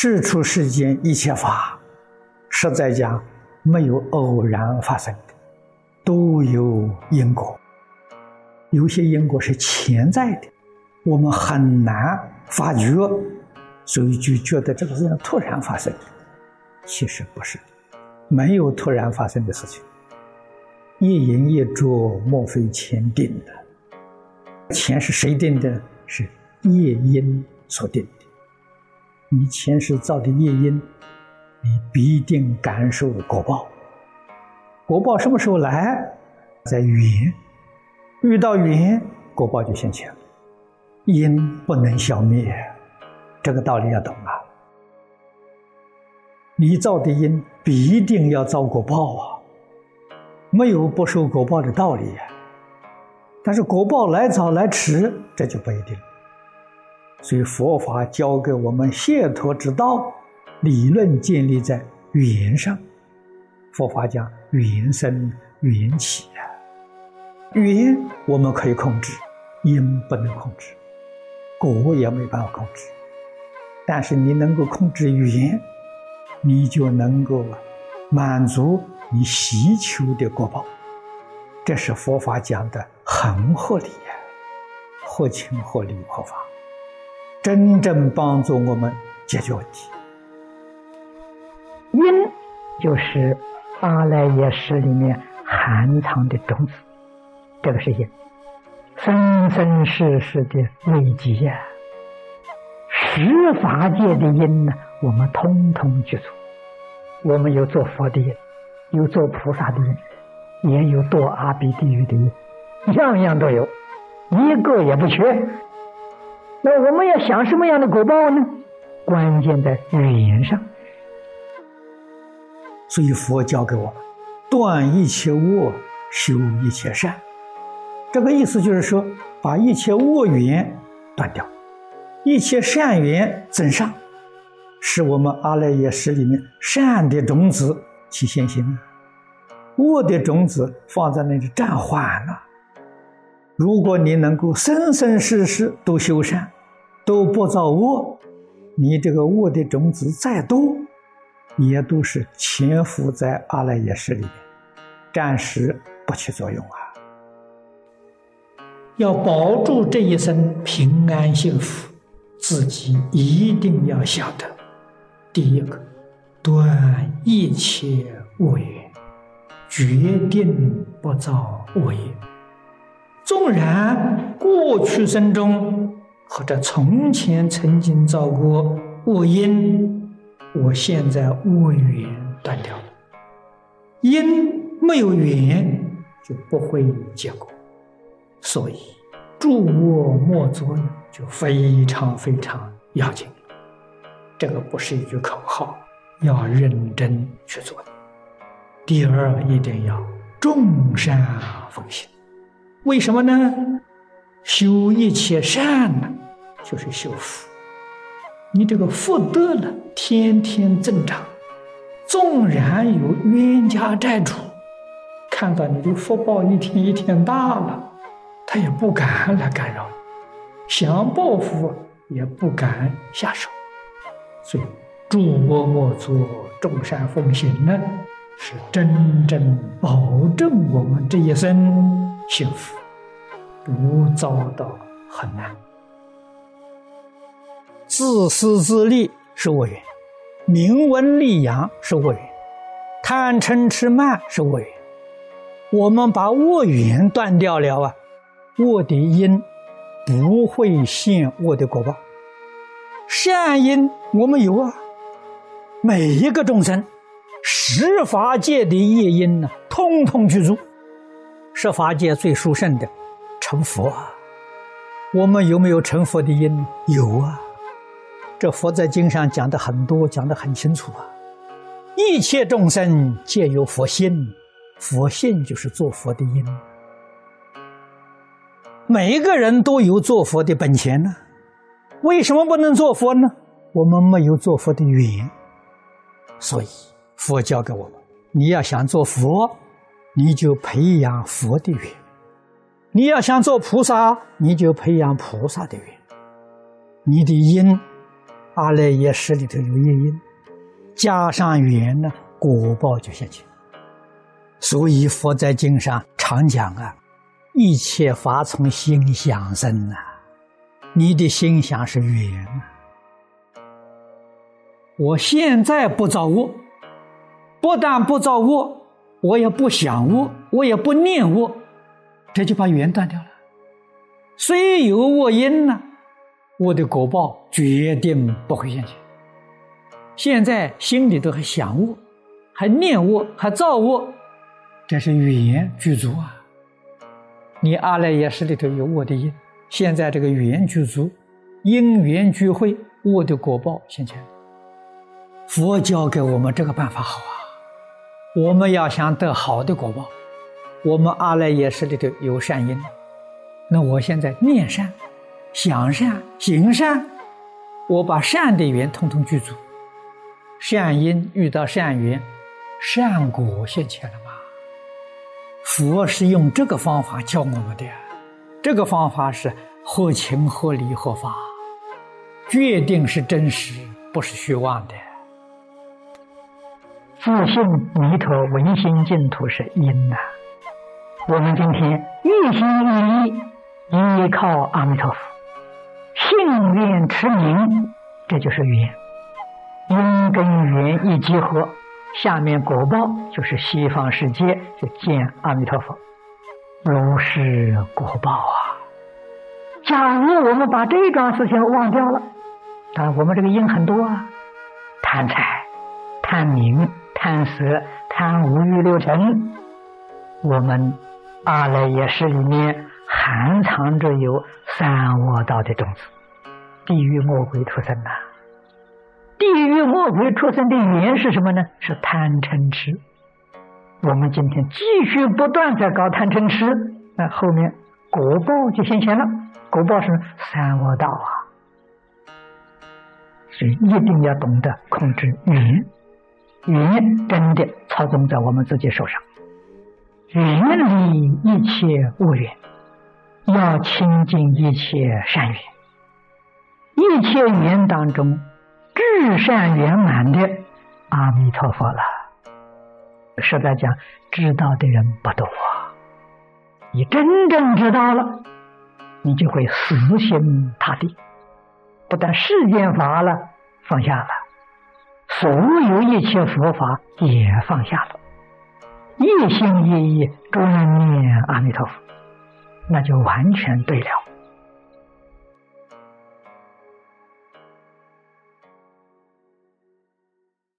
世出世间一切法，实在讲没有偶然发生的，都有因果。有些因果是潜在的，我们很难发觉，所以就觉得这个事情突然发生的。其实不是，没有突然发生的事情。一因一着，莫非前定的？钱是谁定的？是业因所定。你前世造的业因，你必定感受果报。果报什么时候来？在缘，遇到缘，果报就现前。因不能消灭，这个道理要懂啊。你造的因必定要遭果报啊，没有不受果报的道理。但是果报来早来迟，这就不一定。所以佛法教给我们解脱之道，理论建立在语言上。佛法讲缘生缘起啊，缘我们可以控制，因不能控制，果也没办法控制。但是你能够控制语言，你就能够满足你希求的果报。这是佛法讲的很合理呀，合情合理合法。真正帮助我们解决问题，因就是阿赖耶识里面含藏的种子，这个是因，生生世世的累积呀。十法界的因呢，我们通通具足。我们有做佛的因，有做菩萨的因，也有堕阿鼻地狱的因，样样都有，一个也不缺。那我们要想什么样的果报呢？关键在语言上。所以佛教给我们断一切恶，修一切善。这个意思就是说，把一切恶缘断掉，一切善缘增上，使我们阿赖耶识里面善的种子起现行啊，恶的种子放在那里暂缓了。如果你能够生生世世都修善，都不造恶，你这个恶的种子再多，也都是潜伏在阿赖耶识里面，暂时不起作用啊。要保住这一生平安幸福，自己一定要晓得：第一个，断一切恶缘，决定不造恶业。纵然过去生中或者从前曾经造过恶因，我现在恶缘断掉了，因没有缘就不会有结果，所以诸恶莫作就非常非常要紧。这个不是一句口号，要认真去做。第二，一定要众善奉行。为什么呢？修一切善呢，就是修福。你这个福德呢，天天增长。纵然有冤家债主，看到你的福报一天一天大了，他也不敢来干扰你，想报复也不敢下手。所以，诸恶莫作，众善奉行呢，是真正保证我们这一生。幸福不遭到很难，自私自利是恶缘，名闻利养是恶缘，贪嗔痴慢是恶缘。我们把恶缘断掉了啊，恶的因不会现恶的果报，善因我们有啊。每一个众生，十法界的业因呢，通通具足。十法界最殊胜的成佛，我们有没有成佛的因？有啊，这佛在经上讲的很多，讲的很清楚啊。一切众生皆有佛性，佛性就是做佛的因。每一个人都有做佛的本钱呢，为什么不能做佛呢？我们没有做佛的缘。所以佛教给我们，你要想做佛。你就培养佛的缘，你要想做菩萨，你就培养菩萨的缘。你的因，阿赖耶识里头有业因，加上缘呢，果报就现前。所以佛在经上常讲啊，一切法从心想生呐，你的心想是缘啊。我现在不造恶，不但不造恶，我也不想恶，我也不念恶，这就把缘断掉了。虽有恶因呢，我的果报决定不会现前。现在心里头还想恶，还念恶，还造恶。这是缘具足啊！你阿赖耶识里头有我的因，现在这个缘具足，因缘聚会，我的果报现前。佛教给我们这个办法好啊！我们要想得好的果报，我们阿赖耶识里头有善因，那我现在念善、想善、行善，我把善的缘通通具足，善因遇到善缘，善果现前了吗？佛是用这个方法教我们的，这个方法是合情合理合法，决定是真实，不是虚妄的。自信弥陀唯心净土是因呐，我们今天一心一意依靠阿弥陀佛，信愿持名，这就是缘，因跟缘一结合。下面果报就是西方世界就见阿弥陀佛，如是果报啊！假如我们把这桩事情忘掉了，啊，我们这个因很多啊，贪财、贪名、贪色、贪五欲六尘，我们阿赖耶识里面含藏着有三恶道的种子，地狱魔鬼出生呐。地狱魔鬼出生的原因是什么呢？是贪嗔痴。我们今天继续不断在搞贪嗔痴，那后面果报就显现了。果报是三恶道啊，所以一定要懂得控制缘，真的操纵在我们自己手上。远离一切恶缘，要亲近一切善缘，一切缘当中。至善圆满的阿弥陀佛了。实在讲，知道的人不多。你真正知道了，你就会死心塌地，不但世间法了放下了，所有一切佛法也放下了，一心一意专念阿弥陀佛，那就完全对了。